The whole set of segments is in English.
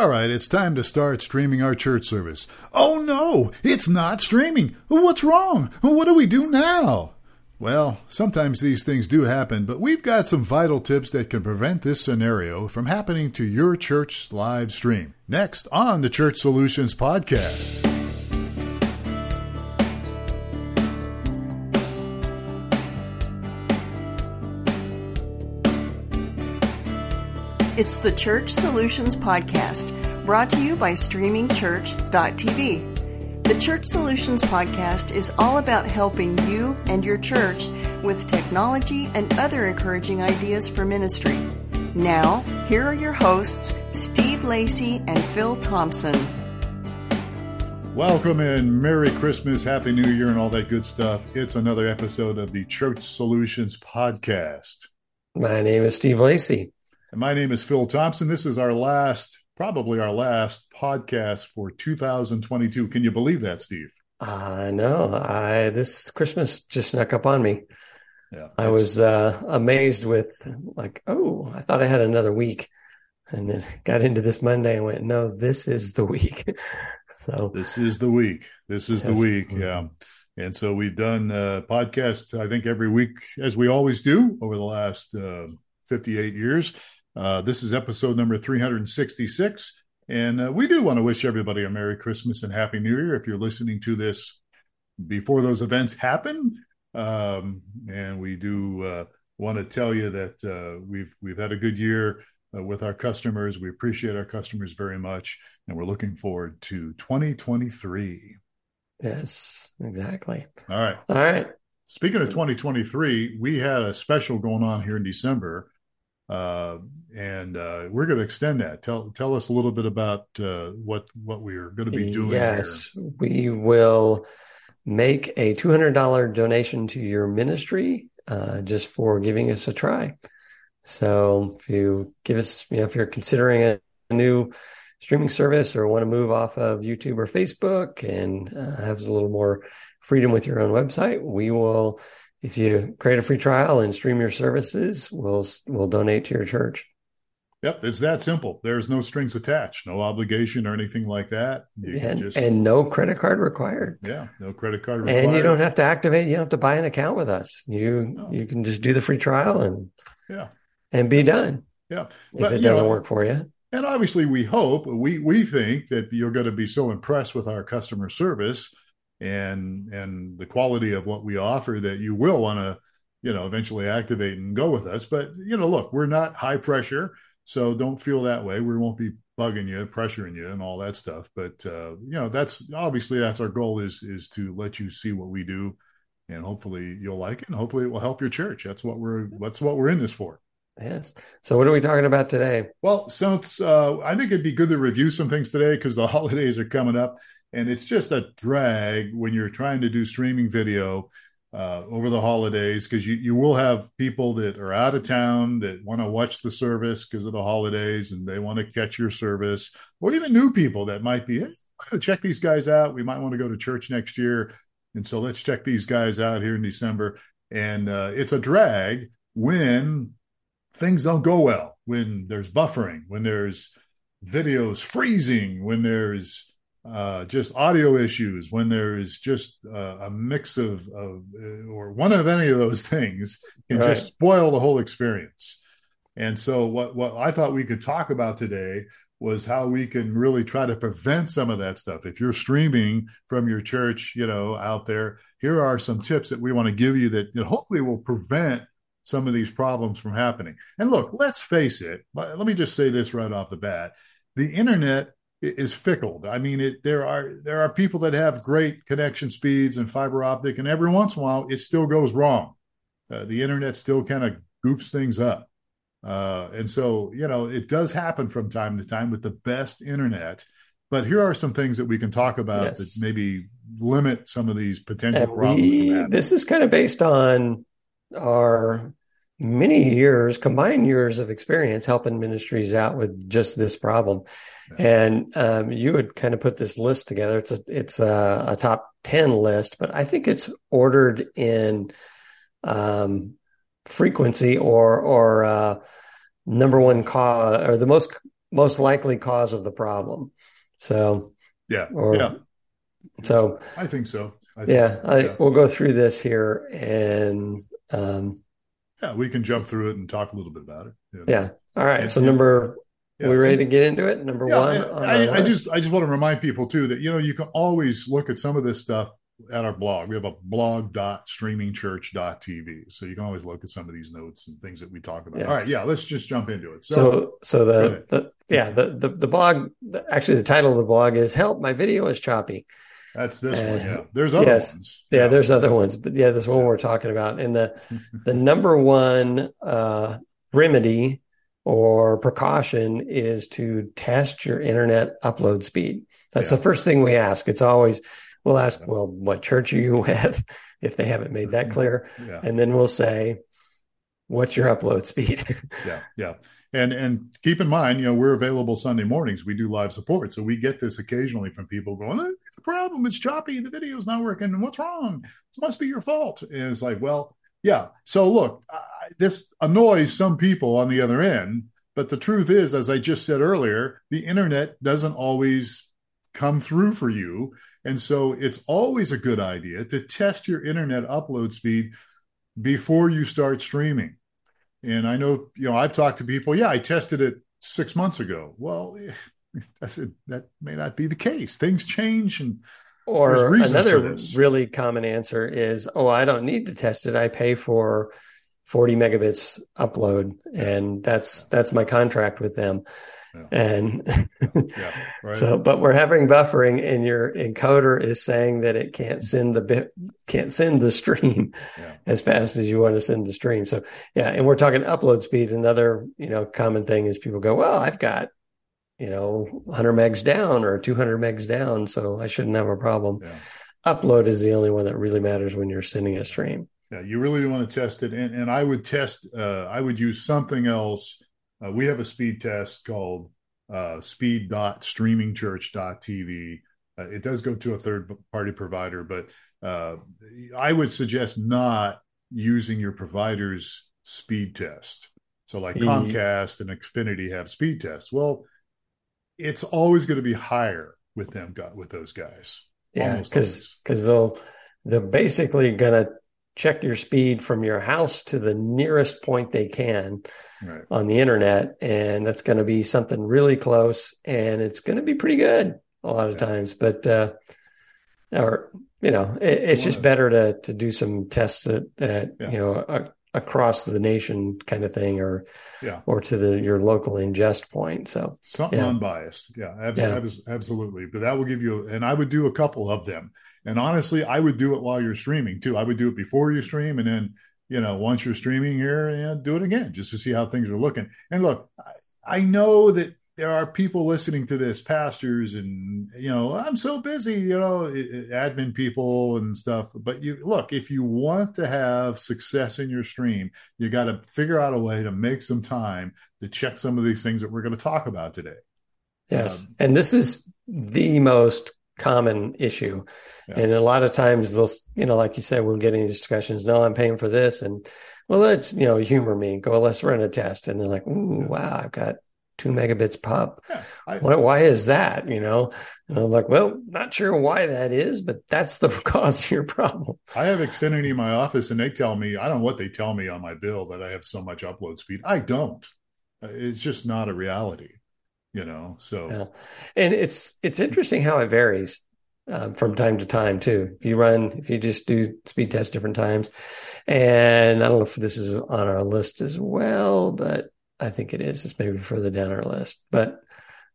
All right, it's time to start streaming our church service. Oh no, it's not streaming. What's wrong? What do we do now? Well, sometimes these things do happen, but we've got some vital tips that can prevent this scenario from happening to your church live stream. Next on the Church Solutions Podcast. It's the Church Solutions Podcast, brought to you by StreamingChurch.tv. The Church Solutions Podcast is all about helping you and your church with technology and other encouraging ideas for ministry. Now, here are your hosts, Steve Lacey and Phil Thompson. Welcome and Merry Christmas, Happy New Year, and all that good stuff. It's another episode of the Church Solutions Podcast. My name is Steve Lacey. And my name is Phil Thompson. This is our last, probably our last podcast for 2022. Can you believe that, Steve? I know. I this Christmas just snuck up on me. Yeah. I was uh, amazed with like, oh, I thought I had another week, and then got into this Monday and went, no, this is the week. so this is the week. This is Yes. the week. Yeah. And so we've done uh, podcasts, I think, every week, as we always do over the last uh, 58 years. Uh, this is episode number 366. And uh, we do want to wish everybody a Merry Christmas and Happy New Year if you're listening to this before those events happen. Um, and we do uh, want to tell you that uh, we've we've had a good year uh, with our customers. We appreciate our customers very much, and we're looking forward to 2023. yes, exactly. All right. All right. Speaking of 2023, we had a special going on here in December, uh, and uh, we're going to extend that. Tell tell us a little bit about uh, what what we're going to be doing Yes, we will make a two hundred dollar donation to your ministry uh, just for giving us a try. So if you give us, you know, if you're considering a, a new streaming service or want to move off of YouTube or Facebook and uh, have a little more freedom with your own website, we will. If you create a free trial and stream your services, we'll we'll donate to your church. Yep, it's that simple. There's no strings attached, no obligation or anything like that. You And, just and no credit card required. yeah, no credit card required. And you don't have to activate, you don't have to buy an account with us. You No. you can just do the free trial and Yeah. and be done. Yeah. If But, it doesn't know, work for you. And obviously, we hope, we we think that you're going to be so impressed with our customer service and and the quality of what we offer that you will want to, you know, eventually activate and go with us. But you know, look, we're not high pressure, so don't feel that way. We won't be bugging you, pressuring you, and all that stuff. But uh, you know, that's obviously that's our goal is is to let you see what we do, and hopefully you'll like it, and hopefully it will help your church. That's what we're that's what we're in this for. Yes. So what are we talking about today? Well, since uh, I think it'd be good to review some things today because the holidays are coming up, and it's just a drag when you're trying to do streaming video uh, over the holidays because you you will have people that are out of town that want to watch the service because of the holidays and they want to catch your service, or even new people that might be, hey, check these guys out. We might want to go to church next year, and so let's check these guys out here in December. And uh, it's a drag when things don't go well when there's buffering when there's videos freezing when there's uh, just audio issues when there's just uh, a mix of, of uh, or one of any of those things can Right. just spoil the whole experience and so what what i thought we could talk about today was how we can really try to prevent some of that stuff if you're streaming from your church you know out there here are some tips that we want to give you that, that hopefully will prevent some of these problems from happening. And look, let's face it. Let let me just say this right off the bat: the internet is fickle. I mean, it, there are there are people that have great connection speeds and fiber optic, and every once in a while, it still goes wrong. Uh, the internet still kind of goofs things up, uh, and so you know it does happen from time to time with the best internet. But here are some things that we can talk about Yes. that maybe limit some of these potential And problems. we, this is kind of based on our many years, combined years of experience helping ministries out with just this problem. And um, you would kind of put this list together. It's a it's a, a top ten list, but I think it's ordered in um, frequency or or uh, number one cause or the most most likely cause of the problem. So Yeah. or yeah. so I think so. I think yeah, so. I, yeah. we'll go through this here and um, Yeah, we can jump through it and talk a little bit about it. know. yeah. All right. And- So number, Yeah. we ready to get into it? Number Yeah, one. on I, I just I just want to remind people too that you know you can always look at some of this stuff at our blog. We have a blog.streamingchurch.tv. So you can always look at some of these notes and things that we talk about. Yes. All right, yeah, let's just jump into it. So, So, so the, the yeah the, the the blog the, actually the title of the blog is "Help My Video is Choppy." That's this one. uh, Yeah. There's other yes. ones. Yeah, there's other ones, but yeah, this one we're talking about. And the the number one uh, remedy or precaution is to test your internet upload speed. That's Yeah. the first thing we ask. It's always we'll ask, well, what church are you with? If they haven't made that clear, yeah. and then we'll say, what's your upload speed? yeah yeah and and keep in mind you know we're available sunday mornings we do live support so we get this occasionally from people going "Eh, the problem? Is choppy. The video's not working. What's wrong? It must be your fault. And it's like well yeah. So look I, this annoys some people on the other end. But the truth is as i just said earlier the internet doesn't always come through for you. And so it's always a good idea to test your internet upload speed before you start streaming. And I know, you know, I've talked to people. Yeah, I tested it six months ago. Well, I said that may not be the case. Things change, and Or another really common answer is, oh, I don't need to test it. I pay for 40 megabits upload, and that's that's my contract with them. Yeah. And yeah, right. so, but we're having buffering, and your encoder is saying that it can't send the bit, can't send the stream as fast as you want to send the stream. So, yeah, and we're talking upload speed. Another, you know, common thing is people go, well, I've got, you know, 100 megs down or 200 megs down, so I shouldn't have a problem. Yeah. Upload is the only one that really matters when you're sending a stream. Yeah, you really want to test it, and and I would test. Uh, I would use something else. Uh, we have a speed test called uh, speed.streamingchurch.tv. Uh, it does go to a third party provider, but uh, I would suggest not using your provider's speed test. So, like Mhm. Comcast and Xfinity have speed tests. Well, it's always going to be higher with them, with those guys. Yeah, because because they'll they're basically gonna check your speed from your house to the nearest point they can Right. on the internet, and that's going to be something really close, and it's going to be pretty good a lot of Yeah. times. But uh, or you know, it, it's just better to to do some tests at, at Yeah. you know a, across the nation kind of thing, or Yeah. or to the your local ingest point. So Something Yeah. unbiased. Yeah, ab- Yeah. abs- absolutely. But that will give you, and I would do a couple of them. And honestly, I would do it while you're streaming too. I would do it before you stream. And then, you know, once you're streaming here, yeah, do it again just to see how things are looking. And look, I, I know that there are people listening to this, pastors, and, you know, I'm so busy, you know, admin people and stuff. But you look, if you want to have success in your stream, you got to figure out a way to make some time to check some of these things that we're going to talk about today. Yes. Um, and this is the most common issue. Yeah. And a lot of times they'll, you know, like you said, we'll get into discussions. No, I'm paying for this. And well, let's, you know, humor me. Go, let's run a test. And they're like, ooh, Yeah. wow, I've got two megabits pop. Yeah, I, Why, why is that? You know? And I'm like, well, not sure why that is, but that's the cause of your problem. I have Xfinity in my office, and they tell me I don't know what they tell me on my bill that I have so much upload speed. I don't. Uh, It's just not a reality, you know. So Yeah. And it's, it's interesting how it varies. Um, from time to time too. If you run, if you just do speed tests different times, and I don't know if this is on our list as well, but I think it is. It's maybe further down our list. But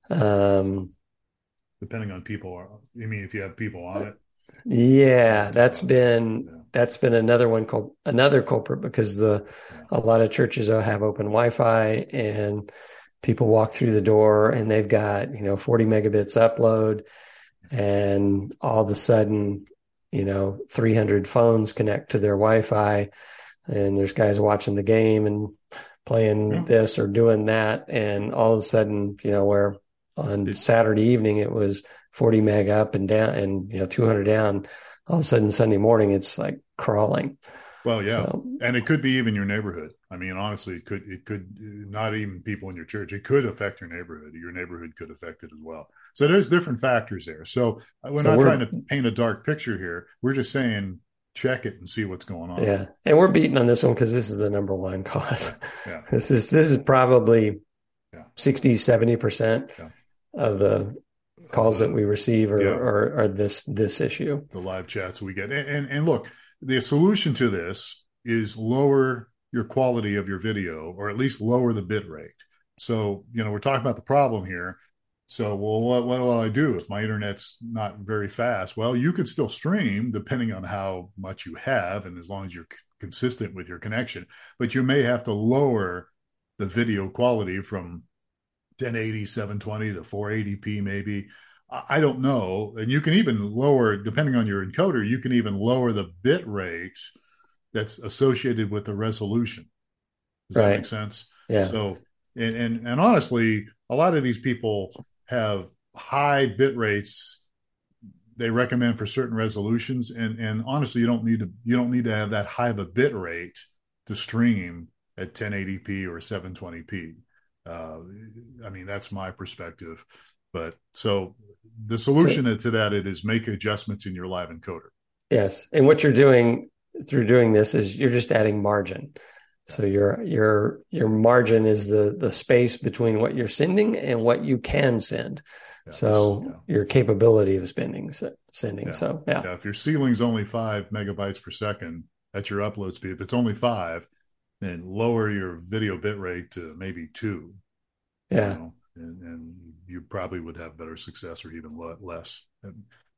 um, depending on people, you mean if you have people on it? yeah, that's been Yeah. that's been another one called another culprit because the a lot of churches uh, have open Wi-Fi and people walk through the door and they've got you know 40 megabits upload and all of a sudden you know 300 phones connect to their Wi-Fi and there's guys watching the game and playing Yeah. this or doing that and all of a sudden you know where on Saturday evening it was 40 meg up and down and you know 200 down all of a sudden Sunday morning it's like crawling Well, yeah, so, and it could be even your neighborhood. I mean, honestly, it could it could not even people in your church. It could affect your neighborhood. Your neighborhood could affect it as well. So there's different factors there. So uh, we're so not we're, trying to paint a dark picture here. We're just saying check it and see what's going on. Yeah, and we're beating on this one because this is the number one cause. Yeah. This is this is probably yeah. 60, 70 percent yeah. of the calls that we receive are, yeah. are, are this this issue. The live chats we get, and, and and look, the solution to this is lower your quality of your video, or at least lower the bit rate. So you know we're talking about the problem here. So, well, what, what will I do if my internet's not very fast? Well, you could still stream depending on how much you have, and as long as you're c- consistent with your connection. But you may have to lower the video quality from 1080, 720 to 480p, maybe. I don't know. And you can even lower, depending on your encoder, you can even lower the bit rate that's associated with the resolution. Does right. that make sense? Yeah. So, and, and, and honestly, a lot of these people have high bit rates they recommend for certain resolutions. And and honestly you don't need to you don't need to have that high of a bit rate to stream at 1080p or 720p uh, i mean that's my perspective. But so the solution so, to that it is make adjustments in your live encoder. Yes. And what you're doing through doing this is you're just adding margin so your your your margin is the the space between what you're sending and what you can send. Yeah, so yeah. your capability of spending sending. Yeah. So yeah. yeah. If your ceiling's only five megabytes per second, at your upload speed. If it's only five, then lower your video bit rate to maybe two. Yeah. You know, and, and, you probably would have better success or even less. And,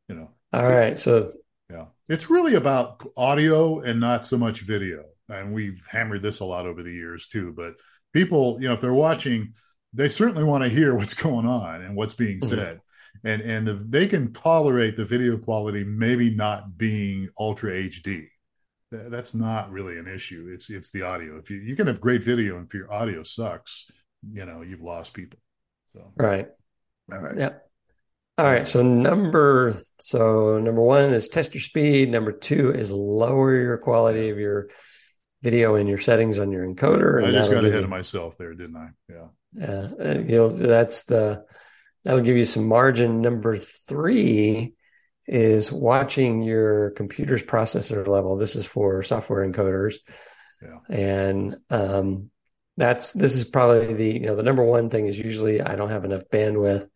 you know. All right. So yeah, it's really about audio and not so much video and we've hammered this a lot over the years too. But people, you know, if they're watching, they certainly want to hear what's going on and what's being mm-hmm. said. And and the, they can tolerate the video quality maybe not being ultra HD. That's not really an issue. It's it's the audio. If you you can have great video and if your audio sucks, you know you've lost people. So right, all right, yeah. All right. So number so number one is test your speed. Number two is lower your quality of your video in your settings on your encoder. I just got ahead you, of myself there, didn't I? Yeah. Yeah. Uh, you know, that's the, that'll give you some margin. Number three is watching your computer's processor level. This is for software encoders. Yeah. And, um, that's, this is probably the, you know, the number one thing is usually I don't have enough bandwidth.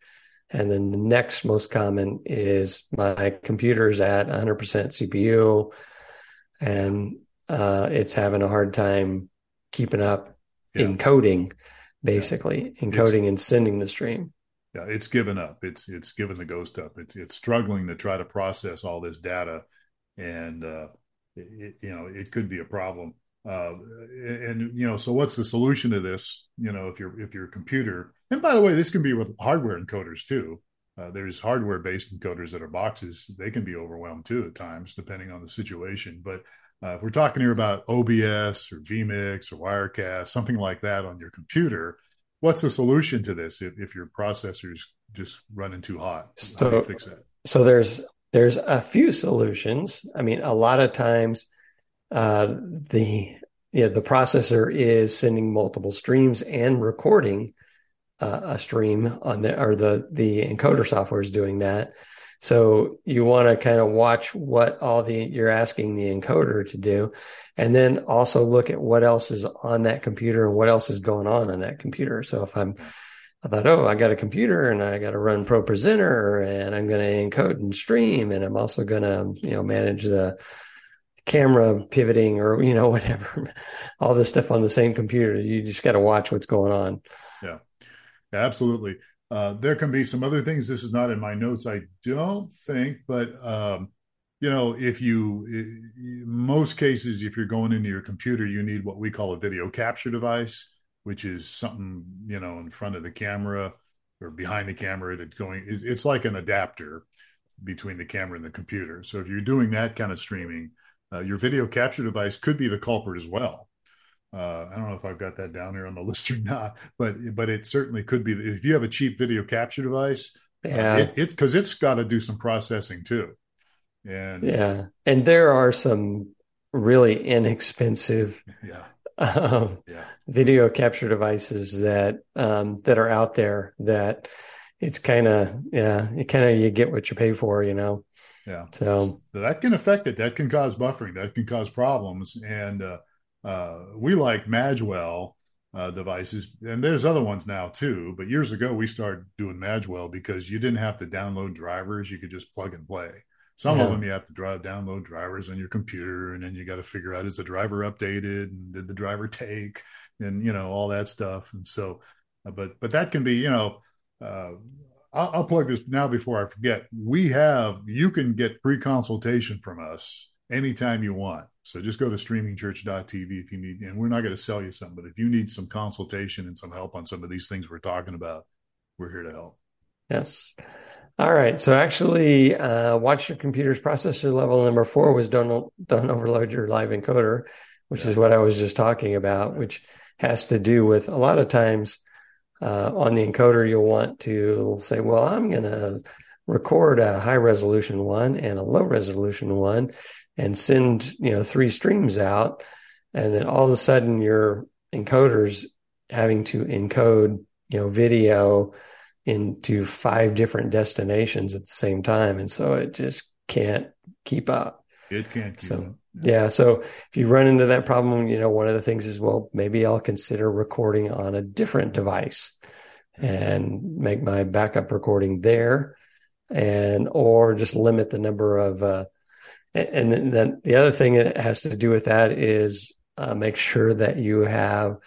And then the next most common is my computer's at 100% CPU and uh, it's having a hard time keeping up yeah. encoding, basically yeah. encoding it's, and sending the stream. Yeah, it's given up. It's it's given the ghost up. It's it's struggling to try to process all this data, and uh, it, you know it could be a problem. Uh, and you know, so what's the solution to this? You know, if your if your computer, and by the way, this can be with hardware encoders too. Uh, there's hardware based encoders that are boxes. They can be overwhelmed too at times, depending on the situation. But uh, if we're talking here about OBS or vMix or Wirecast, something like that on your computer, what's the solution to this if, if your processor's just running too hot? So, How do you fix that? So there's there's a few solutions. I mean, a lot of times uh, the yeah the processor is sending multiple streams and recording uh, a stream on the or the the encoder software is doing that. So you want to kind of watch what all the you're asking the encoder to do, and then also look at what else is on that computer and what else is going on on that computer. So if I'm, I thought, oh, I got a computer and I got to run ProPresenter and I'm going to encode and stream, and I'm also going to you know manage the camera pivoting or you know whatever, all this stuff on the same computer. You just got to watch what's going on. Yeah, absolutely. Uh, there can be some other things. This is not in my notes, I don't think, but um, you know, if you, most cases, if you're going into your computer, you need what we call a video capture device, which is something you know in front of the camera or behind the camera that's going. It's like an adapter between the camera and the computer. So if you're doing that kind of streaming, uh, your video capture device could be the culprit as well. Uh, I don't know if I've got that down here on the list or not, but but it certainly could be. If you have a cheap video capture device, uh, yeah, uh, it because it, it's got to do some processing too. And yeah, and there are some really inexpensive Yeah. um, Yeah. video capture devices that um, that are out there that it's kind of yeah, it kind of you get what you pay for, you know. Yeah. So So that can affect it. That can cause buffering. That can cause problems. And uh, uh, we like Magewell uh, devices, and there's other ones now too. But years ago, we started doing Magewell because you didn't have to download drivers; you could just plug and play. Some Yeah. of them you have to drive download drivers on your computer, and then you got to figure out is the driver updated and did the driver take, and you know all that stuff. And so, uh, but but that can be you know. Uh, I'll, I'll plug this now before I forget. We have you can get free consultation from us anytime you want. So just go to streamingchurch.tv if you need, and we're not going to sell you something, but if you need some consultation and some help on some of these things we're talking about, we're here to help. yes. All right. So actually, uh, watch your computer's processor level. Number four was don't don't overload your live encoder, which is what I was just talking about, which has to do with a lot of times uh, on the encoder you'll want to say, well, I'm going to record a high resolution one and a low resolution one, and send you know three streams out, and then all of a sudden your encoder's having to encode you know video into five different destinations at the same time. And so it just can't keep up. It can't keep So, up. yeah. So if you run into that problem, you know, one of the things is, well, maybe I'll consider recording on a different device and make my backup recording there and, or just limit the number of, uh, and then, the other thing that has to do with that is uh, make sure that you have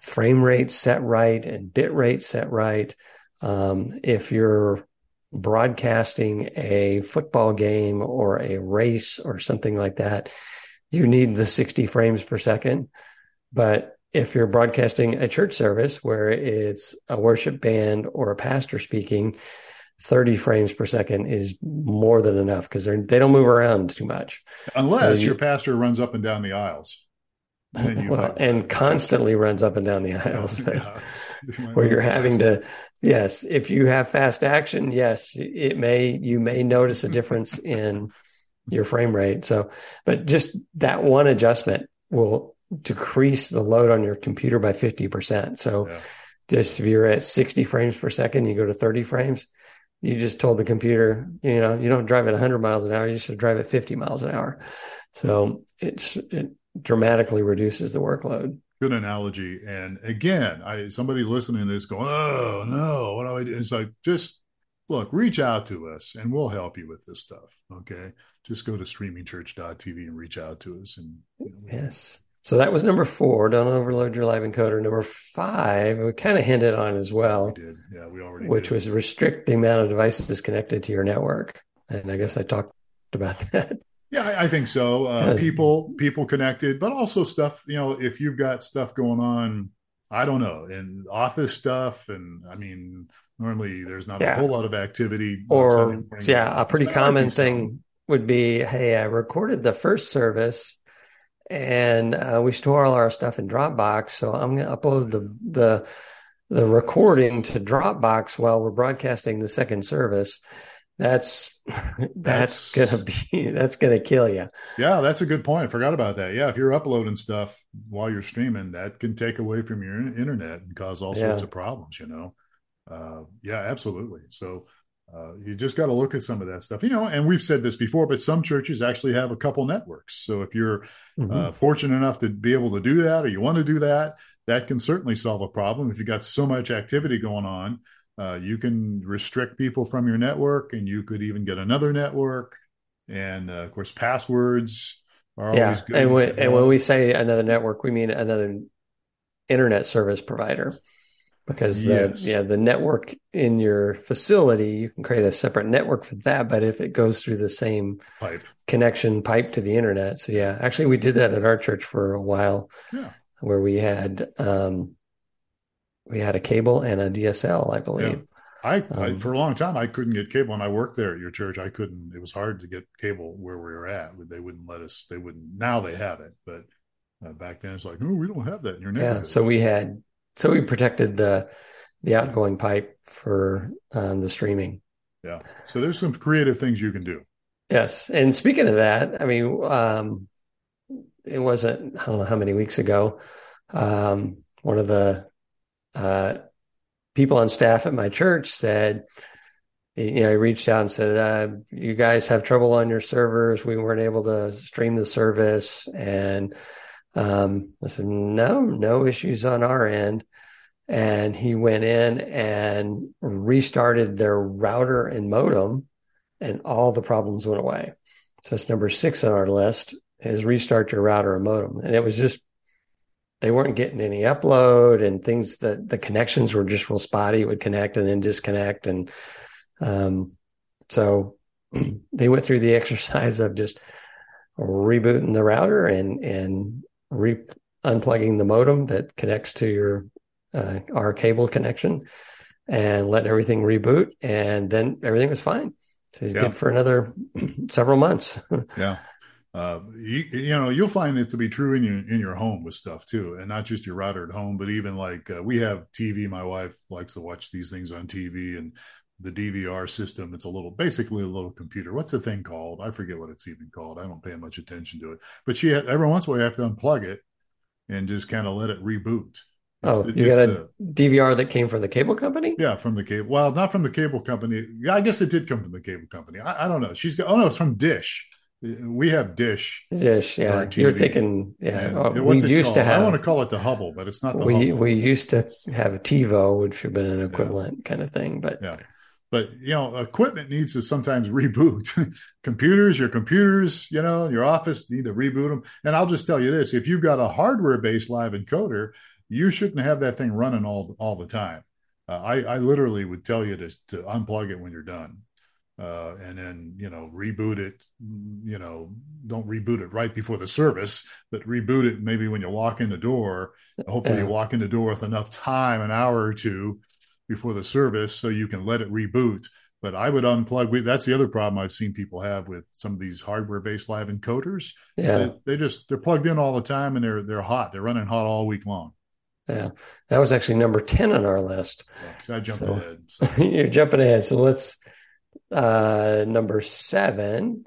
frame rate set right and bit rate set right. Um, if you're broadcasting a football game or a race or something like that, you need the 60 frames per second. But if you're broadcasting a church service where it's a worship band or a pastor speaking, 30 frames per second is more than enough because they they don't move around too much. Unless So you- your pastor runs up and down the aisles. You Well, and constantly runs up and down the aisles. Yeah. where you're having to yes if you have fast action yes it may you may notice a difference in your frame rate so but just that one adjustment will decrease the load on your computer by 50% so Yeah. just if you're at 60 frames per second you go to 30 frames you just told the computer you know you don't drive at 100 miles an hour you should drive at 50 miles an hour so it's it dramatically reduces the workload good analogy. And again, I somebody listening to this going, "Oh no, what do I do?" It's like just look, reach out to us, and we'll help you with this stuff. Okay, just go to streamingchurch.tv and reach out to us. And you know, Yes. So that was number four. Don't overload your live encoder. Number five, we kind of hinted on as well, we did, yeah, we already which did. was restrict the amount of devices connected to your network. And I guess I talked about that. Yeah, I, I think so. Uh, people, people connected, but also stuff. You know, if you've got stuff going on, I don't know, and office stuff, and I mean, normally there's not a whole lot of activity. Or, yeah, a pretty common thing would be hey, I recorded the first service and uh, we store all our stuff in Dropbox. So I'm going to upload the, the, the recording to Dropbox while we're broadcasting the second service. That's that's, That's- gonna be that's gonna kill you. Yeah, that's a good point. I forgot about that. Yeah, if you're uploading stuff while you're streaming, that can take away from your internet and cause all sorts of problems. You know, uh, yeah, absolutely. So uh, you just got to look at some of that stuff. You know, and we've said this before, but some churches actually have a couple networks. So if you're Mhm. uh, fortunate enough to be able to do that, or you want to do that, that can certainly solve a problem. If you've got so much activity going on, uh, you can restrict people from your network, and you could even get another network. And uh, of course, passwords are yeah, always good. and when, and when we say another network, we mean another internet service provider, because the Yes. yeah the network in your facility you can create a separate network for that. But if it goes through the same pipe, connection pipe to the internet, so yeah, actually we did that at our church for a while, Yeah. where we had um we had a cable and a DSL, I believe. I, I Um, for a long time I couldn't get cable. When I worked there at your church, I couldn't. It was hard to get cable where we were at. They wouldn't let us. They wouldn't. Now they have it, but uh, back then it's like, oh we don't have that in your Yeah, neighborhood. so we had so we protected the the outgoing pipe for um, the streaming. yeah. So there's some creative things you can do. Yes, and speaking of that, I mean, um, it wasn't I don't know how many weeks ago. Um, one of the uh, people on staff at my church said, you know, he reached out and said, uh, "You guys have trouble on your servers. We weren't able to stream the service." And um, I said, "No, no issues on our end." And he went in and restarted their router and modem, and all the problems went away. So that's number six on our list is restart your router and modem. And it was just they weren't getting any upload and things that the connections were just real spotty. It would connect and then disconnect. And um, so they went through the exercise of just rebooting the router and and re unplugging the modem that connects to your uh, our cable connection and letting everything reboot and then everything was fine. So he's yeah. good for another several months. Yeah. Uh, you, you, know you'll find it to be true in your in your home with stuff too and not just your router at home but even like uh, we have tv my wife likes to watch these things on tv and the dvr system it's a little basically a little computer what's the thing called i forget what it's even called i don't pay much attention to it but she every once in a while you have to unplug it and just kind of let it reboot it's oh, the, you got a the, DVR that came from the cable company? Yeah, from the cable. Well, not from the cable company. Yeah, I guess it did come from the cable company. I, I don't know. She's got. Oh no, it's from Dish we have Dish. Dish, yeah. You're thinking, yeah. Uh, we used called? to have. I want to call it the Hubble, but it's not the we, Hubble. We used to have TiVo, which would have been an equivalent yeah. kind of thing, but yeah. But you know, equipment needs to sometimes reboot. computers, your computers, you know, your office need to reboot them. And I'll just tell you this: if you've got a hardware-based live encoder, you shouldn't have that thing running all all the time. Uh, I, I literally would tell you to to unplug it when you're done uh, and then you know reboot it you know don't reboot it right before the service but reboot it maybe when you walk in the door hopefully you walk in the door with enough time an hour or two before the service so you can let it reboot but i would unplug We, that's the other problem i've seen people have with some of these hardware based live encoders yeah they, they just they're plugged in all the time and they're they're hot they're running hot all week long yeah, that was actually number ten on our list. Yeah, I jumped so, ahead. So. you're jumping ahead. So let's uh, number seven.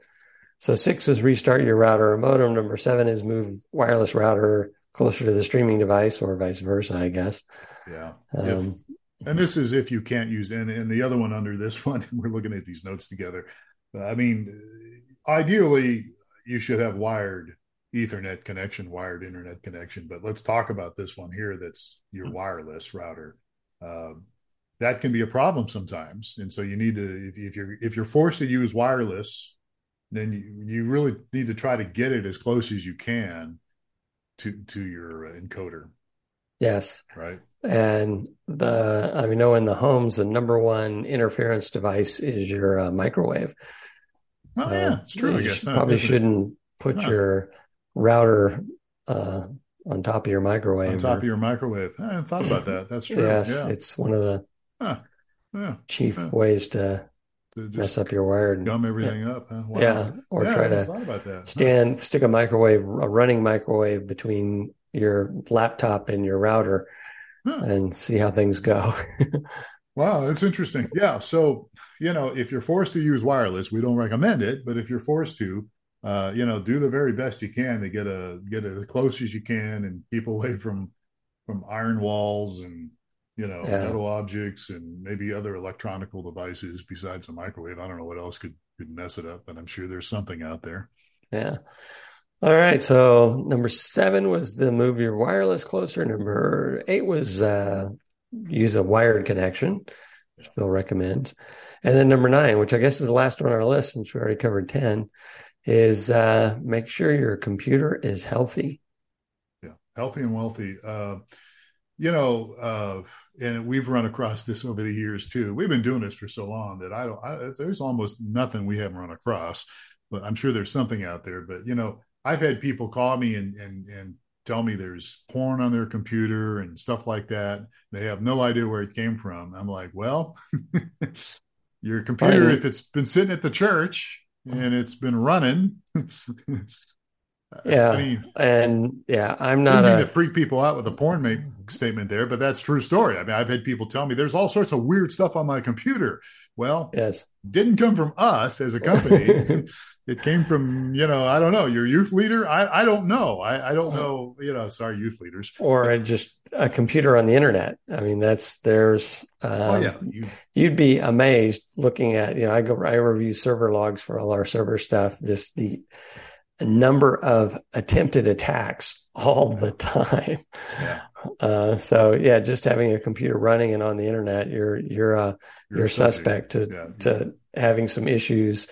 So six is restart your router or modem. Number seven is move wireless router closer to the streaming device or vice versa, I guess. Yeah. Um, and this is if you can't use and, and the other one under this one, we're looking at these notes together. I mean, ideally you should have wired ethernet connection, wired internet connection, but let's talk about this one here. That's your wireless router. Um, that can be a problem sometimes. And so you need to, if, if you're if you're forced to use wireless, then you, you really need to try to get it as close as you can to to your encoder. Yes. Right. And the I mean, know in the homes, the number one interference device is your uh, microwave. Oh yeah, uh, it's true. I guess probably shouldn't put your router uh, on top of your microwave. On top or, of your microwave. I hadn't thought about that. That's true. Yes, yeah. it's one of the Huh. Yeah. Chief yeah. ways to, mess up your wire and gum everything yeah. up. Huh? Wow. Yeah, or try to stand huh. stick a microwave, a running microwave between your laptop and your router, and see how things go. wow, that's interesting. Yeah, so you know, if you're forced to use wireless, we don't recommend it, but if you're forced to, uh, you know, do the very best you can to get a get as close as you can and keep away from from iron walls and you know, yeah. metal objects and maybe other electronical devices besides the microwave. I don't know what else could could mess it up, but I'm sure there's something out there. Yeah. All right. So number seven was the move your wireless closer. Number eight was uh, use a wired connection, which Phil recommends. And then number nine, which I guess is the last one on our list since we already covered 10, is uh, make sure your computer is healthy. Yeah, healthy and wealthy. Uh, you know, uh, and we've run across this over the years too. We've been doing this for so long that I don't. I, there's almost nothing we haven't run across, but I'm sure there's something out there. But you know, I've had people call me and and and tell me there's porn on their computer and stuff like that. They have no idea where it came from. I'm like, well, your computer, if it's been sitting at the church and it's been running, Yeah, I mean, and yeah, I'm not a, to freak people out with a porn make statement there, but that's true story. I mean, I've had people tell me there's all sorts of weird stuff on my computer. Well, yes, didn't come from us as a company. it came from you know I don't know your youth leader. I I don't know. I I don't know. You know, sorry, youth leaders, or just a computer on the internet. I mean, that's there's. Um, oh yeah, you, you'd be amazed looking at you know I go I review server logs for all our server stuff. Just the number of attempted attacks all the time. Yeah. Uh, so yeah, just having a computer running and on the internet, you're you're uh, you're, you're suspect to yeah. to having some issues,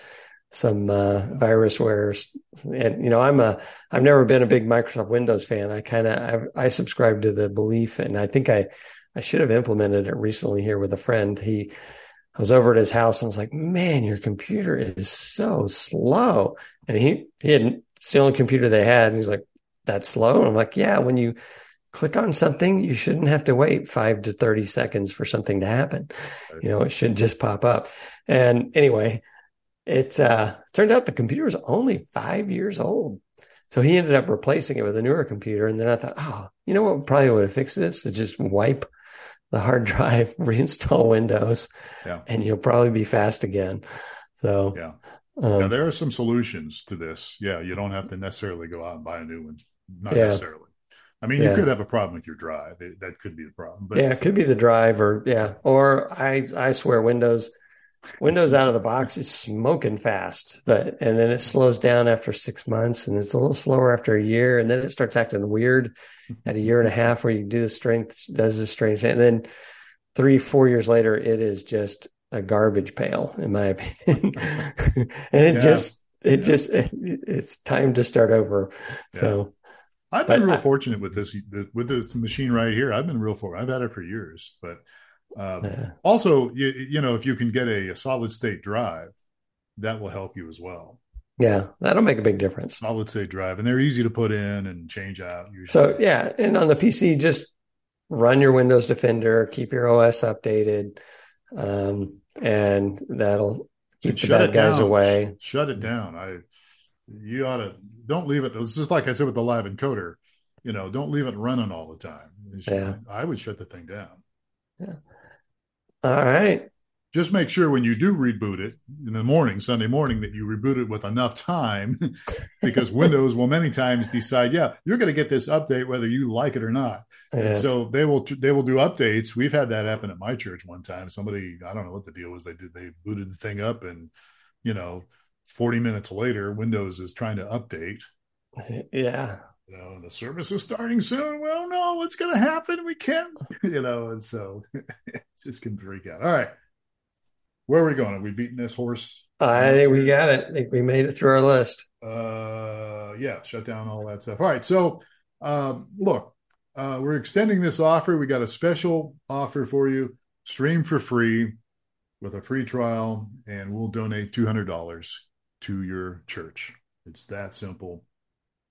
some uh, yeah. virus wares, and you know I'm a I've never been a big Microsoft Windows fan. I kind of I, I subscribe to the belief, and I think I I should have implemented it recently here with a friend. He I was over at his house and was like, man, your computer is so slow. And he, he had, it's the only computer they had. And he's like, that's slow. And I'm like, yeah, when you click on something, you shouldn't have to wait five to 30 seconds for something to happen. You know, it should just pop up. And anyway, it uh, turned out the computer was only five years old. So he ended up replacing it with a newer computer. And then I thought, oh, you know what probably would have fixed this is just wipe the hard drive, reinstall Windows, yeah. and you'll probably be fast again. So yeah. Um, yeah, there are some solutions to this. Yeah, you don't have to necessarily go out and buy a new one. Not yeah. necessarily. I mean, yeah. you could have a problem with your drive. It, that could be the problem. But yeah, it could be the drive, or yeah, or I I swear Windows Windows out of the box is smoking fast, but and then it slows down after six months, and it's a little slower after a year, and then it starts acting weird at a year and a half where you do the strength does the strange, and then three four years later, it is just a garbage pail, in my opinion, and it yeah. just it yeah. just it, it's time to start over. Yeah. So. I've been real I, fortunate with this with this machine right here. I've been real fortunate. I've had it for years, but um, yeah. Also, you, you know, if you can get a, a, solid state drive, that will help you as well. Yeah, that'll make a big difference. Solid state drive, and they're easy to put in and change out. Usually. So yeah, and on the PC, just run your Windows Defender, keep your OS updated, um, and that'll keep and the bad guys down. away. Shut it down. I you ought to don't leave it. It's just like I said with the live encoder. You know, don't leave it running all the time. Yeah. I would shut the thing down. Yeah. All right. Just make sure when you do reboot it in the morning, Sunday morning, that you reboot it with enough time because Windows will many times decide, yeah, you're going to get this update whether you like it or not. Yes. so they will they will do updates. We've had that happen at my church one time. Somebody, I don't know what the deal was. They did they booted the thing up and you know, 40 minutes later, Windows is trying to update. Yeah you know, the service is starting soon. We don't know what's going to happen. We can't, you know, and so it just can freak out. All right. Where are we going? Are we beating this horse? I think we got it. I think we made it through our list. Uh, yeah, shut down all that stuff. All right. So, um, look, uh, we're extending this offer. We got a special offer for you stream for free with a free trial, and we'll donate $200 to your church. It's that simple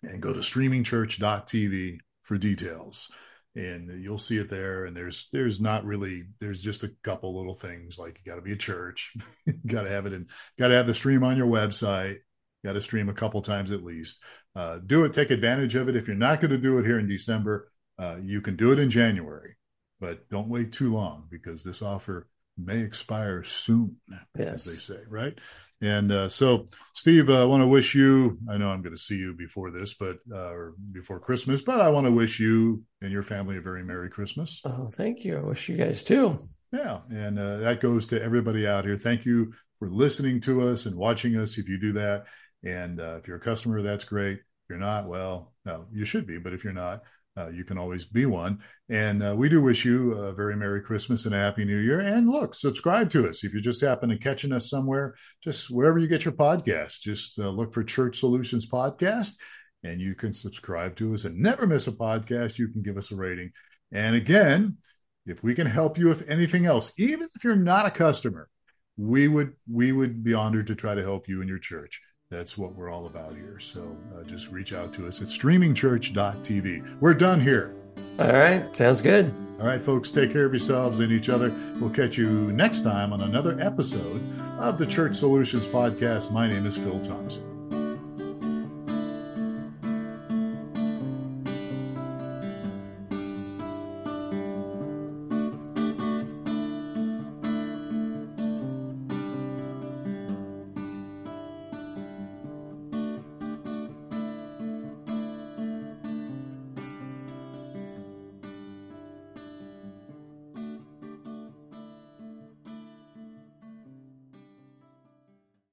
and go to streamingchurch.tv for details. And you'll see it there. And there's there's not really there's just a couple little things like you got to be a church you got to have it and got to have the stream on your website got to stream a couple times at least. Uh, do it take advantage of it. If you're not going to do it here in december uh, you can do it in january but don't wait too long because this offer may expire soon yes. as they say right and uh, so, Steve, uh, I want to wish you. I know I'm going to see you before this, but uh, or before Christmas, but I want to wish you and your family a very merry Christmas. Oh, thank you. I wish you guys too. Yeah, and uh, that goes to everybody out here. Thank you for listening to us and watching us. If you do that, and uh, if you're a customer, that's great. If you're not, well, no, you should be. But if you're not, uh, you can always be one. And uh, we do wish you a very Merry Christmas and a Happy New Year. And look, subscribe to us. If you just happen to catching us somewhere, just wherever you get your podcast, just uh, look for Church Solutions Podcast and you can subscribe to us and never miss a podcast. You can give us a rating. And again, if we can help you with anything else, even if you're not a customer, we would we would be honored to try to help you in your church that's what we're all about here. So uh, just reach out to us at streamingchurch.tv. We're done here. All right. Sounds good. All right, folks, take care of yourselves and each other. We'll catch you next time on another episode of the Church Solutions Podcast. My name is Phil Thompson.